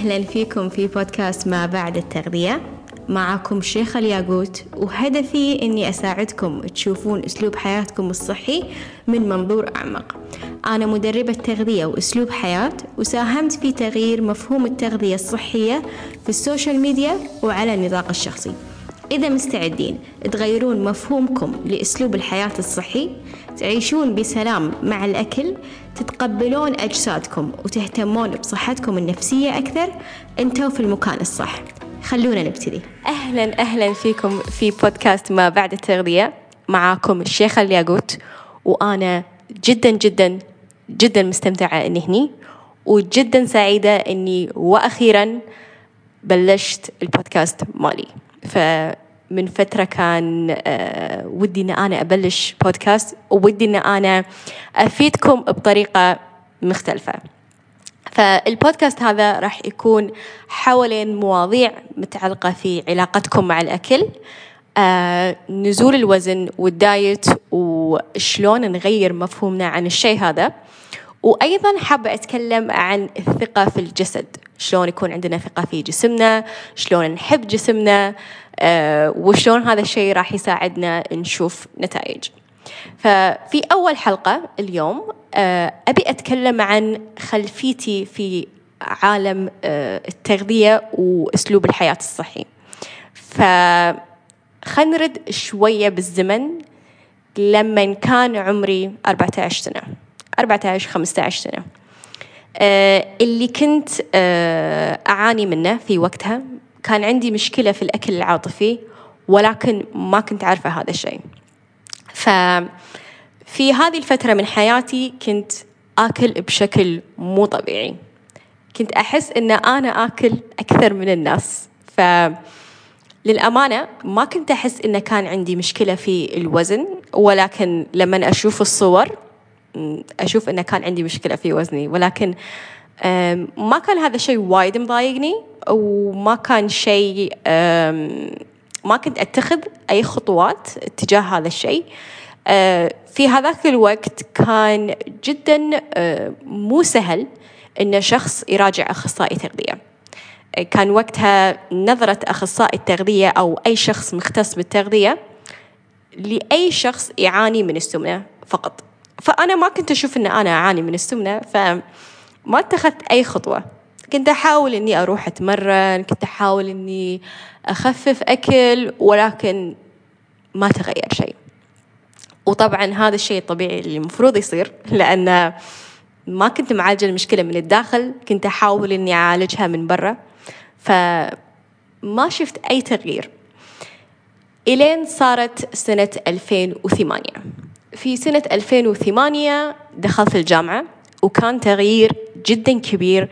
أهلا فيكم في بودكاست ما بعد التغذية. معكم شيخ الياقوت وهدفي أني أساعدكم تشوفون أسلوب حياتكم الصحي من منظور أعمق. أنا مدربة تغذية وأسلوب حياة وساهمت في تغيير مفهوم التغذية الصحية في السوشيال ميديا وعلى النطاق الشخصي. إذا مستعدين تغيرون مفهومكم لأسلوب الحياة الصحي تعيشون بسلام مع الأكل تتقبلون أجسادكم وتهتمون بصحتكم النفسية أكثر أنتوا في المكان الصح. خلونا نبتدي. أهلا أهلا فيكم في بودكاست ما بعد التغذية. معاكم الشيخة الياقوت وأنا جدا جدا جدا مستمتعة إني هني وجدا سعيدة إني وأخيرا بلشت البودكاست مالي. فمن فترة كان آه، ودي إن أنا أبلش بودكاست وودي إن أنا أفيدكم بطريقة مختلفة. فالبودكاست هذا راح يكون حوالين مواضيع متعلقة في علاقتكم مع الأكل آه، نزول الوزن والدايت وشلون نغير مفهومنا عن الشيء هذا. وأيضا حابة أتكلم عن الثقة في الجسد. شلون يكون عندنا ثقة في جسمنا شلون نحب جسمنا آه، وشلون هذا الشيء راح يساعدنا نشوف نتائج. ففي أول حلقة اليوم آه، أبي أتكلم عن خلفيتي في عالم آه، التغذية وأسلوب الحياة الصحي. فخلنا نرد شوية بالزمن. لما كان عمري 14 سنة. 14 15 سنة. آه، اللي كنت أعاني منه في وقتها كان عندي مشكلة في الأكل العاطفي ولكن ما كنت عارفة هذا الشيء. ففي هذه الفترة من حياتي كنت آكل بشكل مو طبيعي. كنت أحس إن أنا آكل أكثر من الناس. ف للأمانة ما كنت أحس إن كان عندي مشكلة في الوزن ولكن لما أشوف الصور أشوف إن كان عندي مشكلة في وزني ولكن ما كان هذا الشيء وايد مضايقني وما كان شيء ما كنت أتخذ أي خطوات تجاه هذا الشيء. آه، في هذاك الوقت كان جدا آه، مو سهل إن شخص يراجع أخصائي تغذية. كان وقتها نظرة أخصائي التغذية أو أي شخص مختص بالتغذية لأي شخص يعاني من السمنة فقط. فأنا ما كنت أشوف أن أنا أعاني من السمنة فما اتخذت أي خطوة. كنت أحاول إني أروح أتمرن كنت أحاول إني أخفف أكل ولكن ما تغير شيء. وطبعا هذا الشيء الطبيعي اللي المفروض يصير لأن ما كنت معالجة المشكلة من الداخل كنت أحاول إني أعالجها من برا. فما شفت أي تغيير. إلين صارت سنة 2008 في سنة 2008 دخلت الجامعة وكان تغيير جدا كبير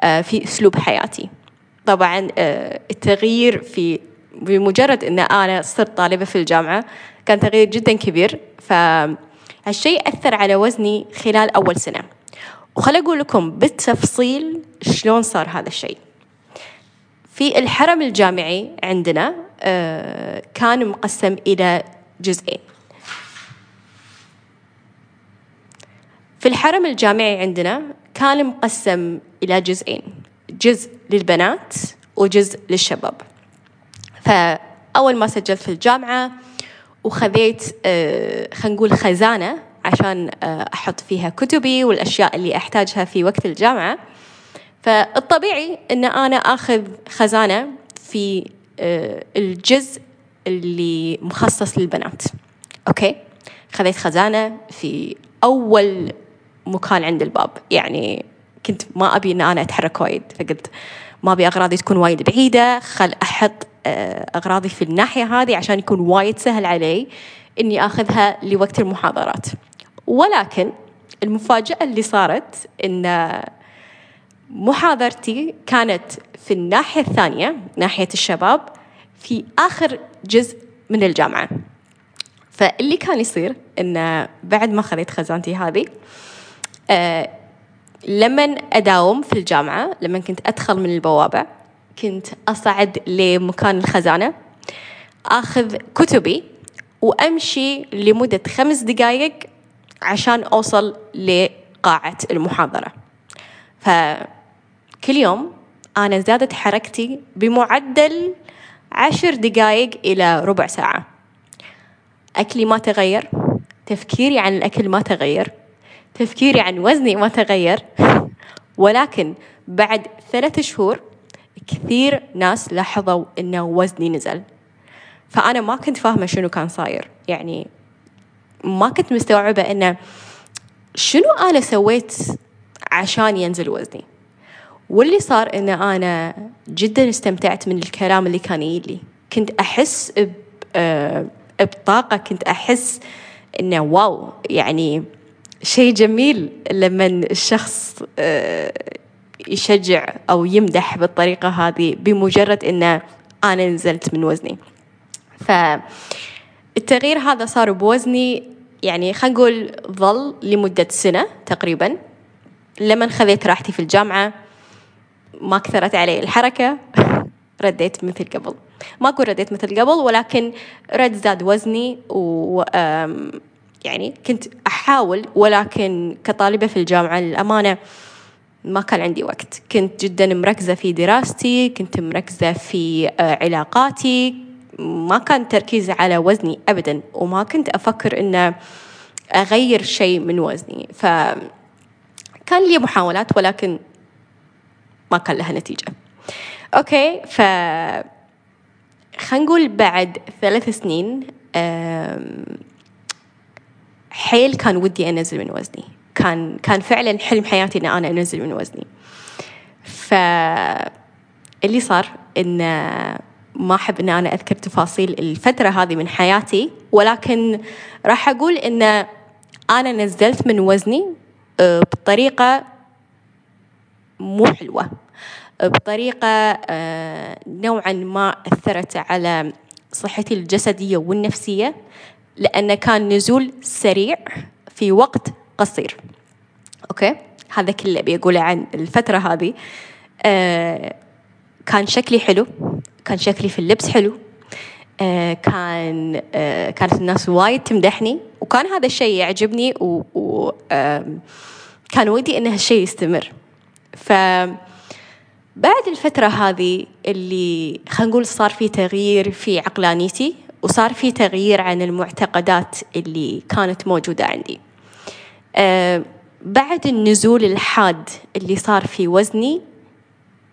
آه، في أسلوب حياتي. طبعا آه، التغيير في بمجرد أن أنا صرت طالبة في الجامعة كان تغيير جدا كبير. فهالشيء أثر على وزني خلال أول سنة. وخل أقول لكم بالتفصيل شلون صار هذا الشيء. في الحرم الجامعي عندنا آه، كان مقسم إلى جزئين. في الحرم الجامعي عندنا كان مقسم إلى جزئين جزء للبنات وجزء للشباب. فأول ما سجلت في الجامعة وخذيت آه، خلينا نقول خزانة عشان آه، أحط فيها كتبي والأشياء اللي أحتاجها في وقت الجامعة. فالطبيعي أن أنا أخذ خزانة في آه، الجزء اللي مخصص للبنات. أوكي؟ خذيت خزانة في أول مكان عند الباب. يعني كنت ما أبي أن أنا أتحرك وايد. فقلت ما أبي أغراضي تكون وايد بعيدة خل أحط آه، أغراضي في الناحية هذه عشان يكون وايد سهل علي إني أخذها لوقت المحاضرات. ولكن المفاجأة اللي صارت إن محاضرتي كانت في الناحية الثانية ناحية الشباب في آخر جزء من الجامعة. فاللي كان يصير إنه بعد ما خذيت خزانتي هذه آه لما أداوم في الجامعة لما كنت أدخل من البوابة كنت أصعد لمكان الخزانة أخذ كتبي وأمشي لمدة خمس دقايق عشان أوصل لقاعة المحاضرة. فكل يوم أنا زادت حركتي بمعدل عشر دقايق إلى ربع ساعة. أكلي ما تغير تفكيري عن الأكل ما تغير تفكيري عن وزني ما تغير. ولكن بعد ثلاث شهور كثير ناس لاحظوا إن وزني نزل. فأنا ما كنت فاهمة شنو كان صاير. يعني ما كنت مستوعبة إنه شنو أنا سويت عشان ينزل وزني. واللي صار إن أنا جدا استمتعت من الكلام اللي كان يجي كنت أحس آه، بطاقة. كنت أحس إنه واو يعني شيء جميل لما الشخص آه، يشجع أو يمدح بالطريقة هذه بمجرد إنه أنا نزلت من وزني. فالتغيير هذا صار بوزني يعني خلينا نقول ظل لمدة سنة تقريبا. لما خذيت راحتي في الجامعة ما كثرت علي الحركة رديت مثل قبل. ما أقول رديت مثل قبل ولكن رد زاد وزني و يعني كنت أحاول ولكن كطالبة في الجامعة للأمانة ما كان عندي وقت. كنت جدا مركزة في دراستي كنت مركزة في آه، علاقاتي. ما كان تركيزي على وزني أبدا وما كنت أفكر إن أغير شيء من وزني. ف كان لي محاولات ولكن ما كان لها نتيجة. أوكي ف خلينا نقول بعد ثلاث سنين حيل كان ودي أنزل من وزني. كان كان فعلا حلم حياتي إن أنا أنزل من وزني. فاللي صار إن ما أحب إن أنا أذكر تفاصيل الفترة هذه من حياتي ولكن راح أقول إن أنا نزلت من وزني آه، بطريقة مو حلوة. بطريقة آه، نوعا ما أثرت على صحتي الجسدية والنفسية. لأنه كان نزول سريع في وقت قصير. أوكي؟ هذا كله بيقوله عن الفترة هذه. آه كان شكلي حلو. كان شكلي في اللبس حلو. آه كان آه كانت الناس وايد تمدحني. وكان هذا الشيء يعجبني و, آه كان ودي إن هالشيء يستمر. ف بعد الفترة هذه اللي خلينا نقول صار في تغيير في عقلانيتي وصار في تغيير عن المعتقدات اللي كانت موجودة عندي. أه بعد النزول الحاد اللي صار في وزني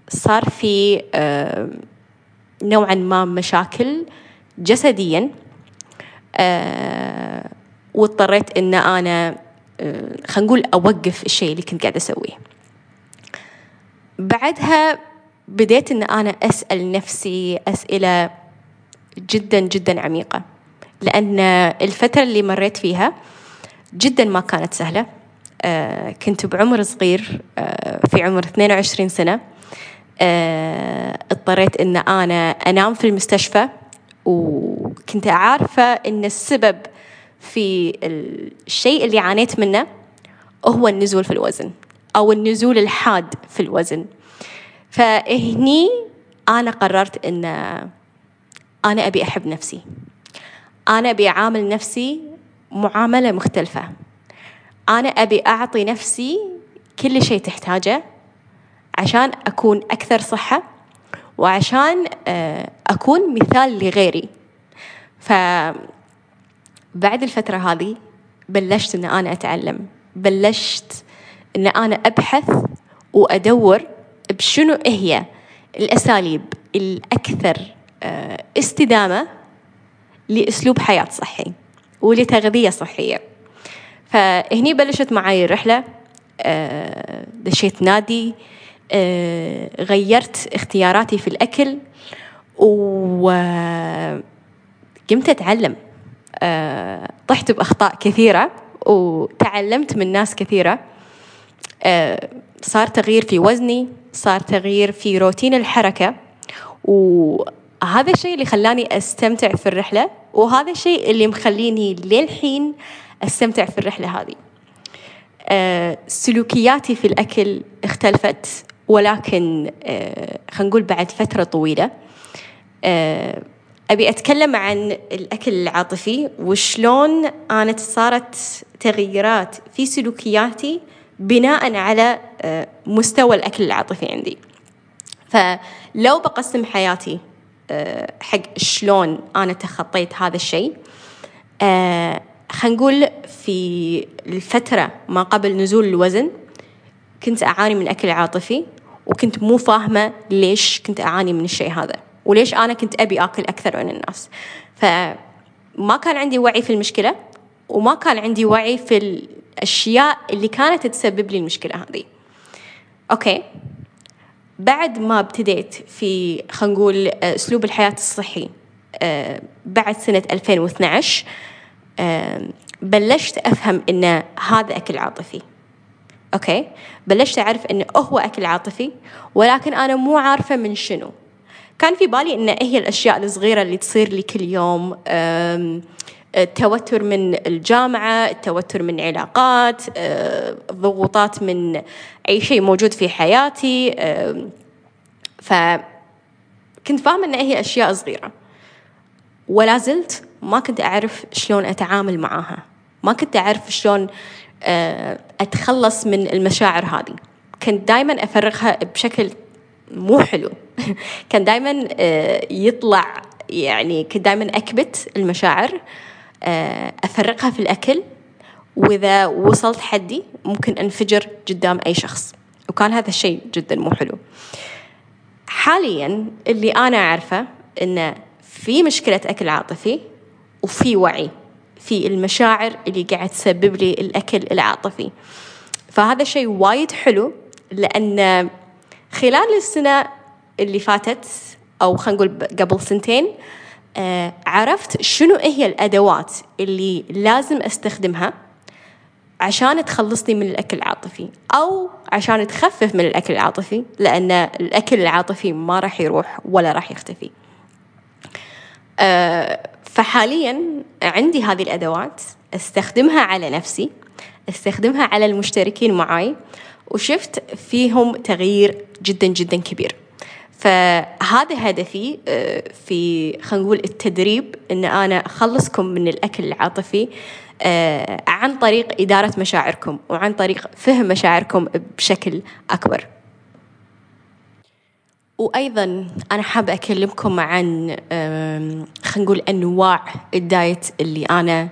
صار في أه نوعا ما مشاكل جسديا أه واضطريت إن أنا خلينا نقول أوقف الشيء اللي كنت قاعدة أسويه. بعدها بديت إن أنا أسأل نفسي أسئلة جدا جدا عميقة. لأن الفترة اللي مريت فيها جدا ما كانت سهلة. آه كنت بعمر صغير آه في عمر 22 سنة. آه اضطريت إن أنا أنام في المستشفى وكنت عارفه إن السبب في الشيء اللي عانيت منه هو النزول في الوزن أو النزول الحاد في الوزن. فهني أنا قررت أن أنا أبي أحب نفسي. أنا أبي أعامل نفسي معاملة مختلفة. أنا أبي أعطي نفسي كل شيء تحتاجه عشان أكون أكثر صحة وعشان آه، أكون مثال لغيري. فبعد الفترة هذه بلشت أن أنا أتعلم. بلشت إن أنا أبحث وأدور بشنو هي الأساليب الأكثر آه، استدامة لأسلوب حياة صحي ولتغذية صحية. فهني بلشت معي الرحلة آه، دشيت نادي آه، غيرت اختياراتي في الأكل وقمت أتعلم. طحت بأخطاء كثيرة وتعلمت من ناس كثيرة. آه، صار تغيير في وزني صار تغيير في روتين الحركة وهذا الشيء اللي خلاني أستمتع في الرحلة وهذا الشيء اللي مخليني للحين أستمتع في الرحلة هذه. آه، سلوكياتي في الأكل اختلفت ولكن آه، خلينا نقول بعد فترة طويلة. أبي أتكلم عن الأكل العاطفي وشلون أنا صارت تغييرات في سلوكياتي بناء على آه، مستوى الأكل العاطفي عندي. فلو بقسم حياتي آه، حق شلون أنا تخطيت هذا الشيء. آه، خلينا نقول في الفترة ما قبل نزول الوزن كنت أعاني من أكل عاطفي وكنت مو فاهمة ليش كنت أعاني من الشيء هذا وليش أنا كنت أبي أكل أكثر من الناس. فما كان عندي وعي في المشكلة وما كان عندي وعي في الأشياء اللي كانت تسبب لي المشكلة هذه. أوكي. بعد ما ابتديت في خلينا نقول آه، أسلوب الحياة الصحي آه، بعد سنة 2012 بلشت أفهم إن هذا أكل عاطفي. أوكي؟ بلشت أعرف إنه هو أكل عاطفي ولكن أنا مو عارفة من شنو. كان في بالي إن هي الأشياء الصغيرة اللي تصير لي كل يوم التوتر من الجامعة التوتر من علاقات ضغوطات من أي شيء موجود في حياتي فكنت فاهمة إن هي أشياء صغيرة. ولا زلت ما كنت أعرف شلون أتعامل معاها. ما كنت أعرف شلون آه، أتخلص من المشاعر هذه. كنت دائما أفرغها بشكل مو حلو. كان دائما آه، يطلع يعني كنت دائما أكبت المشاعر. آه، أفرغها في الأكل. وإذا وصلت حدي ممكن أنفجر قدام أي شخص. وكان هذا الشيء جدا مو حلو. حاليا اللي أنا أعرفه إنه في مشكلة أكل عاطفي وفي وعي في المشاعر اللي قاعد تسبب لي الأكل العاطفي. فهذا شيء وايد حلو لأن خلال السنة اللي فاتت أو خلينا نقول قبل سنتين عرفت شنو هي الأدوات اللي لازم أستخدمها عشان تخلصني من الأكل العاطفي أو عشان تخفف من الأكل العاطفي لأن الأكل العاطفي ما راح يروح ولا راح يختفي. آه فحاليا عندي هذه الأدوات أستخدمها على نفسي أستخدمها على المشتركين معي وشفت فيهم تغيير جدا جدا كبير. فهذا هدفي آه، في خلينا نقول التدريب إن أنا أخلصكم من الأكل العاطفي آه، عن طريق إدارة مشاعركم وعن طريق فهم مشاعركم بشكل أكبر. وأيضا أنا حابة أكلمكم عن خلينا نقول أنواع الدايت اللي أنا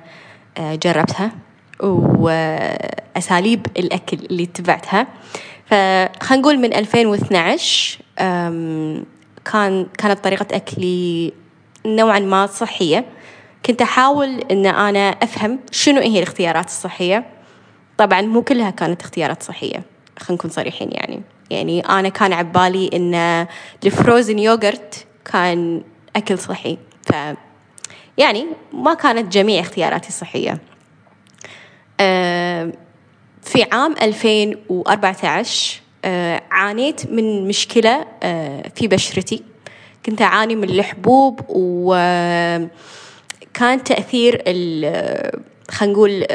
آه، جربتها وأساليب الأكل اللي اتبعتها فخلينا نقول من 2012 كان كانت طريقة أكلي نوعا ما صحية. كنت أحاول أن أنا أفهم شنو هي الاختيارات الصحية. طبعا مو كلها كانت اختيارات صحية خلينا نكون صريحين يعني. يعني أنا كان عبالي إن الفروزن يوغرت كان أكل صحي. ف يعني ما كانت جميع اختياراتي صحية. في عام 2014 آه، عانيت من مشكلة آه، في بشرتي. كنت أعاني من الحبوب وكان تأثير خلينا نقول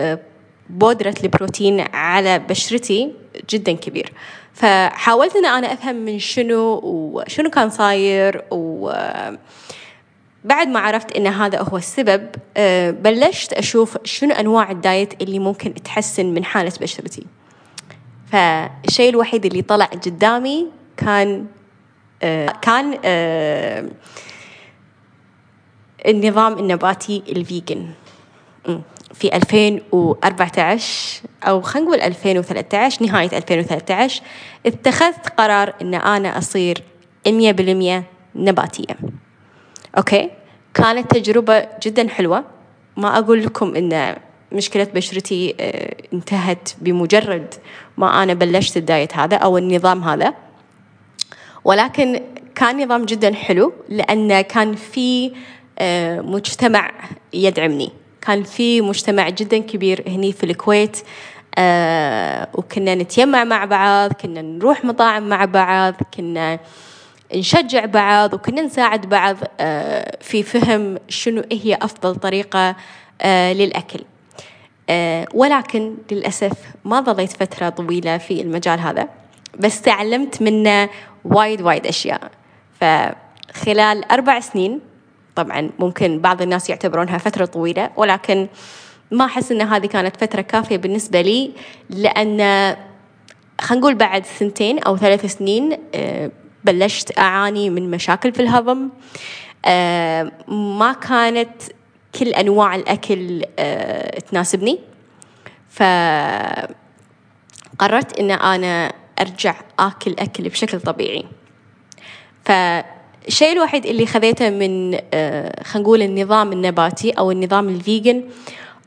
بودرة البروتين على بشرتي جدا كبير. فحاولت إن أنا أفهم من شنو وشنو كان صاير و بعد ما عرفت إن هذا هو السبب آه، بلشت أشوف شنو أنواع الدايت اللي ممكن تحسن من حالة بشرتي. فالشيء الوحيد اللي طلع قدامي كان آه، كان آه، النظام النباتي ال vegan. في 2014 أو خلينا نقول 2013 نهاية 2013 اتخذت قرار إن أنا أصير 100% نباتية. okay؟ كانت تجربة جدا حلوة. ما أقول لكم إن مشكلة بشرتي آه، انتهت بمجرد ما أنا بلشت الدايت هذا أو النظام هذا. ولكن كان نظام جدا حلو لأن كان في آه، مجتمع يدعمني. كان في مجتمع جدا كبير هني في الكويت آه وكنا نتجمع مع بعض كنا نروح مطاعم مع بعض كنا نشجع بعض وكنا نساعد بعض في فهم شنو هي أفضل طريقة للأكل. ولكن للأسف ما ظليت فترة طويلة في المجال هذا بس تعلمت منه وايد وايد أشياء. فخلال أربع سنين طبعا ممكن بعض الناس يعتبرونها فترة طويلة ولكن ما أحس أن هذه كانت فترة كافية بالنسبة لي لأن خلينا نقول بعد سنتين أو ثلاث سنين آه، بلشت أعاني من مشاكل في الهضم. آه، ما كانت كل أنواع الأكل آه، تناسبني. فقررت إن أنا أرجع آكل أكل بشكل طبيعي. فالشيء الوحيد اللي خذيته من خلينا نقول النظام النباتي أو النظام الفيجن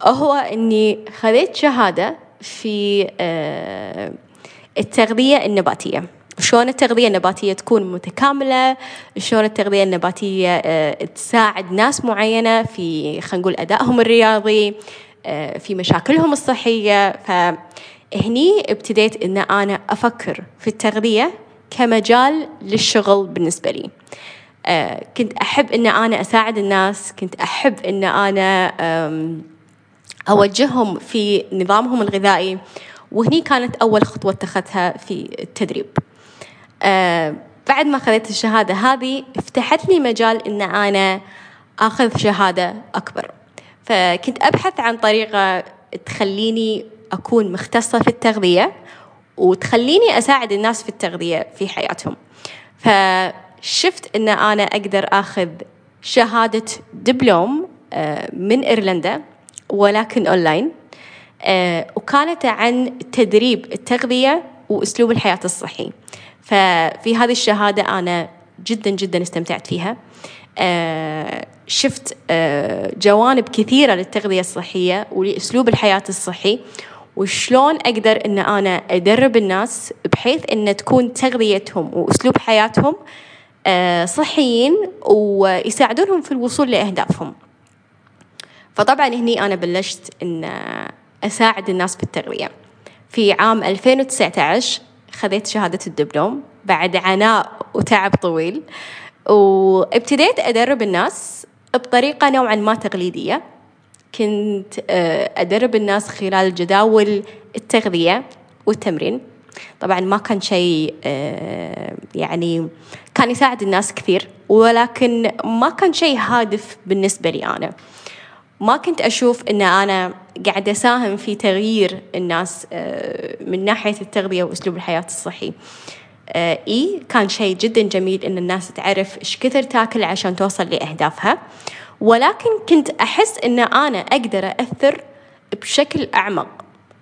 هو إني خذيت شهادة في التغذية النباتية. شلون التغذية النباتية تكون متكاملة؟ شلون التغذية النباتية آه، تساعد ناس معينة في خلينا نقول أدائهم الرياضي آه، في مشاكلهم الصحية. فهني ابتديت أن أنا أفكر في التغذية كمجال للشغل بالنسبة لي. آه، كنت أحب أن أنا أساعد الناس كنت أحب أن أنا أوجههم في نظامهم الغذائي. وهني كانت أول خطوة اتخذتها في التدريب. بعد ما أخذت الشهادة هذه فتحت لي مجال إن أنا آخذ شهادة أكبر. فكنت أبحث عن طريقة تخليني أكون مختصة في التغذية وتخليني أساعد الناس في التغذية في حياتهم. فشفت إن أنا أقدر أخذ شهادة دبلوم آه، من إيرلندا ولكن أونلاين آه، وكانت عن تدريب التغذية وأسلوب الحياة الصحي. ففي هذه الشهادة أنا جدا جدا استمتعت فيها. آه، شفت آه، جوانب كثيرة للتغذية الصحية ولأسلوب الحياة الصحي وشلون أقدر أن أنا أدرب الناس بحيث أن تكون تغذيتهم وأسلوب حياتهم صحيين ويساعدونهم في الوصول لأهدافهم. فطبعا هني أنا بلشت أن أساعد الناس بالتغذية في عام 2019 خذيت شهادة الدبلوم بعد عناء وتعب طويل وابتديت أدرب الناس بطريقة نوعا ما تقليدية. كنت آه، أدرب الناس خلال جداول التغذية والتمرين. طبعا ما كان شيء آه، يعني كان يساعد الناس كثير ولكن ما كان شيء هادف بالنسبة لي أنا. ما كنت أشوف أن أنا قاعدة أساهم في تغيير الناس آه، من ناحية التغذية وأسلوب الحياة الصحي. آه، إي كان شيء جدا جميل إن الناس تعرف إيش كثر تاكل عشان توصل لأهدافها. ولكن كنت أحس إن أنا أقدر أثر بشكل أعمق.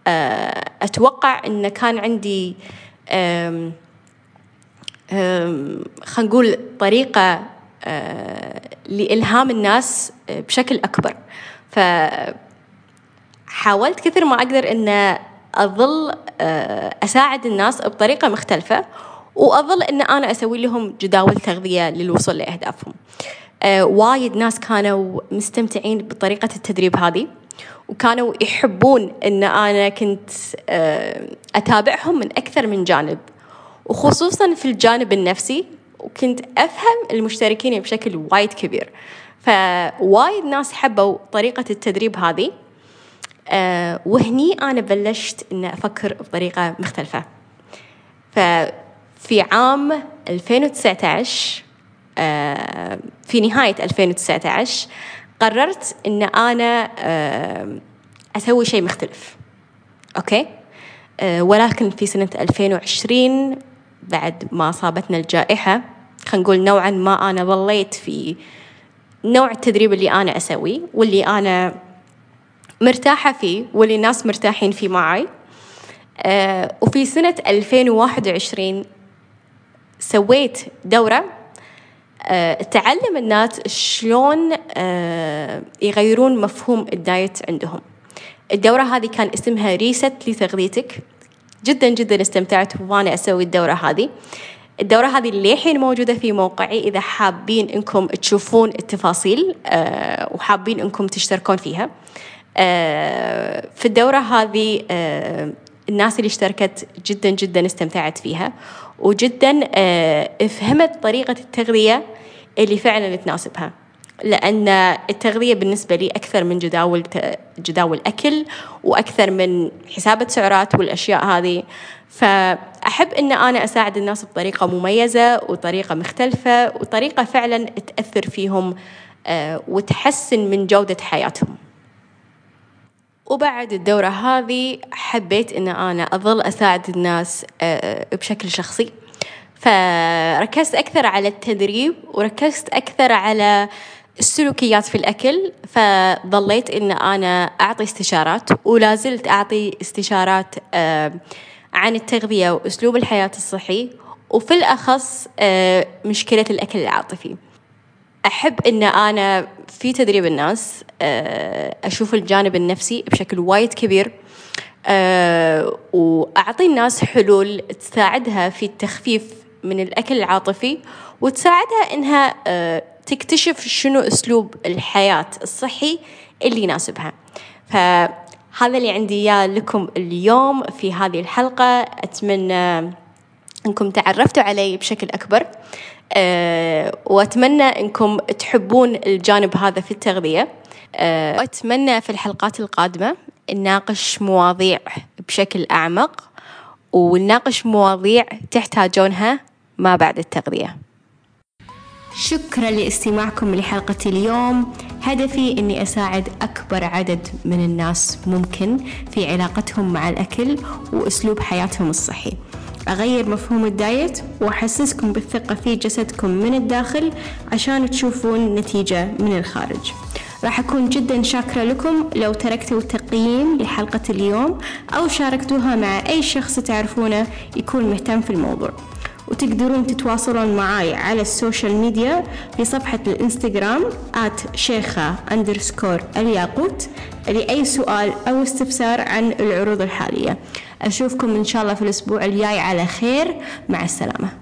آه، أتوقع إن كان عندي خلينا نقول طريقة لإلهام الناس بشكل أكبر. فحاولت كثر ما أقدر أن أظل آه، أساعد الناس بطريقة مختلفة وأظل أن أنا أسوي لهم جداول تغذية للوصول لأهدافهم. آه، وايد ناس كانوا مستمتعين بطريقة التدريب هذه وكانوا يحبون أن أنا كنت آه، أتابعهم من أكثر من جانب وخصوصا في الجانب النفسي. وكنت أفهم المشتركين بشكل وايد كبير. فوايد ناس حبوا طريقة التدريب هذه. أه وهني أنا بلشت إن أفكر بطريقة مختلفة. ففي عام 2019 أه في نهاية 2019 قررت إن أنا أه أسوي شيء مختلف. okay؟ أه ولكن في سنة 2020 بعد ما أصابتنا الجائحة خلينا نقول نوعا ما أنا ظليت في نوع التدريب اللي أنا أسويه واللي أنا مرتاحة فيه واللي الناس مرتاحين فيه معي آه وفي سنة 2021 سويت دورة آه تعلم الناس شلون آه يغيرون مفهوم الدايت عندهم. الدورة هذه كان اسمها ريست لتغذيتك. جدا جدا استمتعت وأنا أسوي الدورة هذه. الدورة هذه للحين موجودة في موقعي. إذا حابين إنكم تشوفون التفاصيل أه وحابين إنكم تشتركون فيها أه في الدورة هذه أه الناس اللي اشتركت جدا جدا استمتعت فيها وجدا فهمت طريقة التغذية اللي فعلا تناسبها. لأن التغذية بالنسبة لي أكثر من جداول جداول أكل وأكثر من حسابة سعرات والأشياء هذه. فأحب أن أنا أساعد الناس بطريقة مميزة وطريقة مختلفة وطريقة فعلا تأثر فيهم آه، وتحسن من جودة حياتهم. وبعد الدورة هذه حبيت أن أنا أظل أساعد الناس آه، بشكل شخصي. فركزت أكثر على التدريب وركزت أكثر على السلوكيات في الأكل فظليت إن أنا أعطي استشارات ولا زلت أعطي استشارات عن التغذية وأسلوب الحياة الصحي وفي الأخص مشكلة الأكل العاطفي. أحب إن أنا في تدريب الناس أشوف الجانب النفسي بشكل وايد كبير وأعطي الناس حلول تساعدها في التخفيف من الأكل العاطفي وتساعدها إنها تكتشف شنو أسلوب الحياة الصحي اللي يناسبها. فهذا اللي عندي إياه لكم اليوم في هذه الحلقة. أتمنى أنكم تعرفتوا علي بشكل أكبر. أه وأتمنى أنكم تحبون الجانب هذا في التغذية. أه وأتمنى في الحلقات القادمة نناقش مواضيع بشكل أعمق ونناقش مواضيع تحتاجونها ما بعد التغذية. شكرا لاستماعكم لحلقة اليوم. هدفي أني أساعد أكبر عدد من الناس ممكن في علاقتهم مع الأكل وأسلوب حياتهم الصحي. أغير مفهوم الدايت وأحسسكم بالثقة في جسدكم من الداخل عشان تشوفون نتيجة من الخارج. راح أكون جدا شاكرة لكم لو تركتوا تقييم لحلقة اليوم أو شاركتوها مع أي شخص تعرفونه يكون مهتم في الموضوع. وتقدرون تتواصلون معاي على ال social media في صفحة الإنستغرام at شيخة الياقوت لأي سؤال أو استفسار عن العروض الحالية. أشوفكم إن شاء الله في الأسبوع الجاي. على خير. مع السلامة.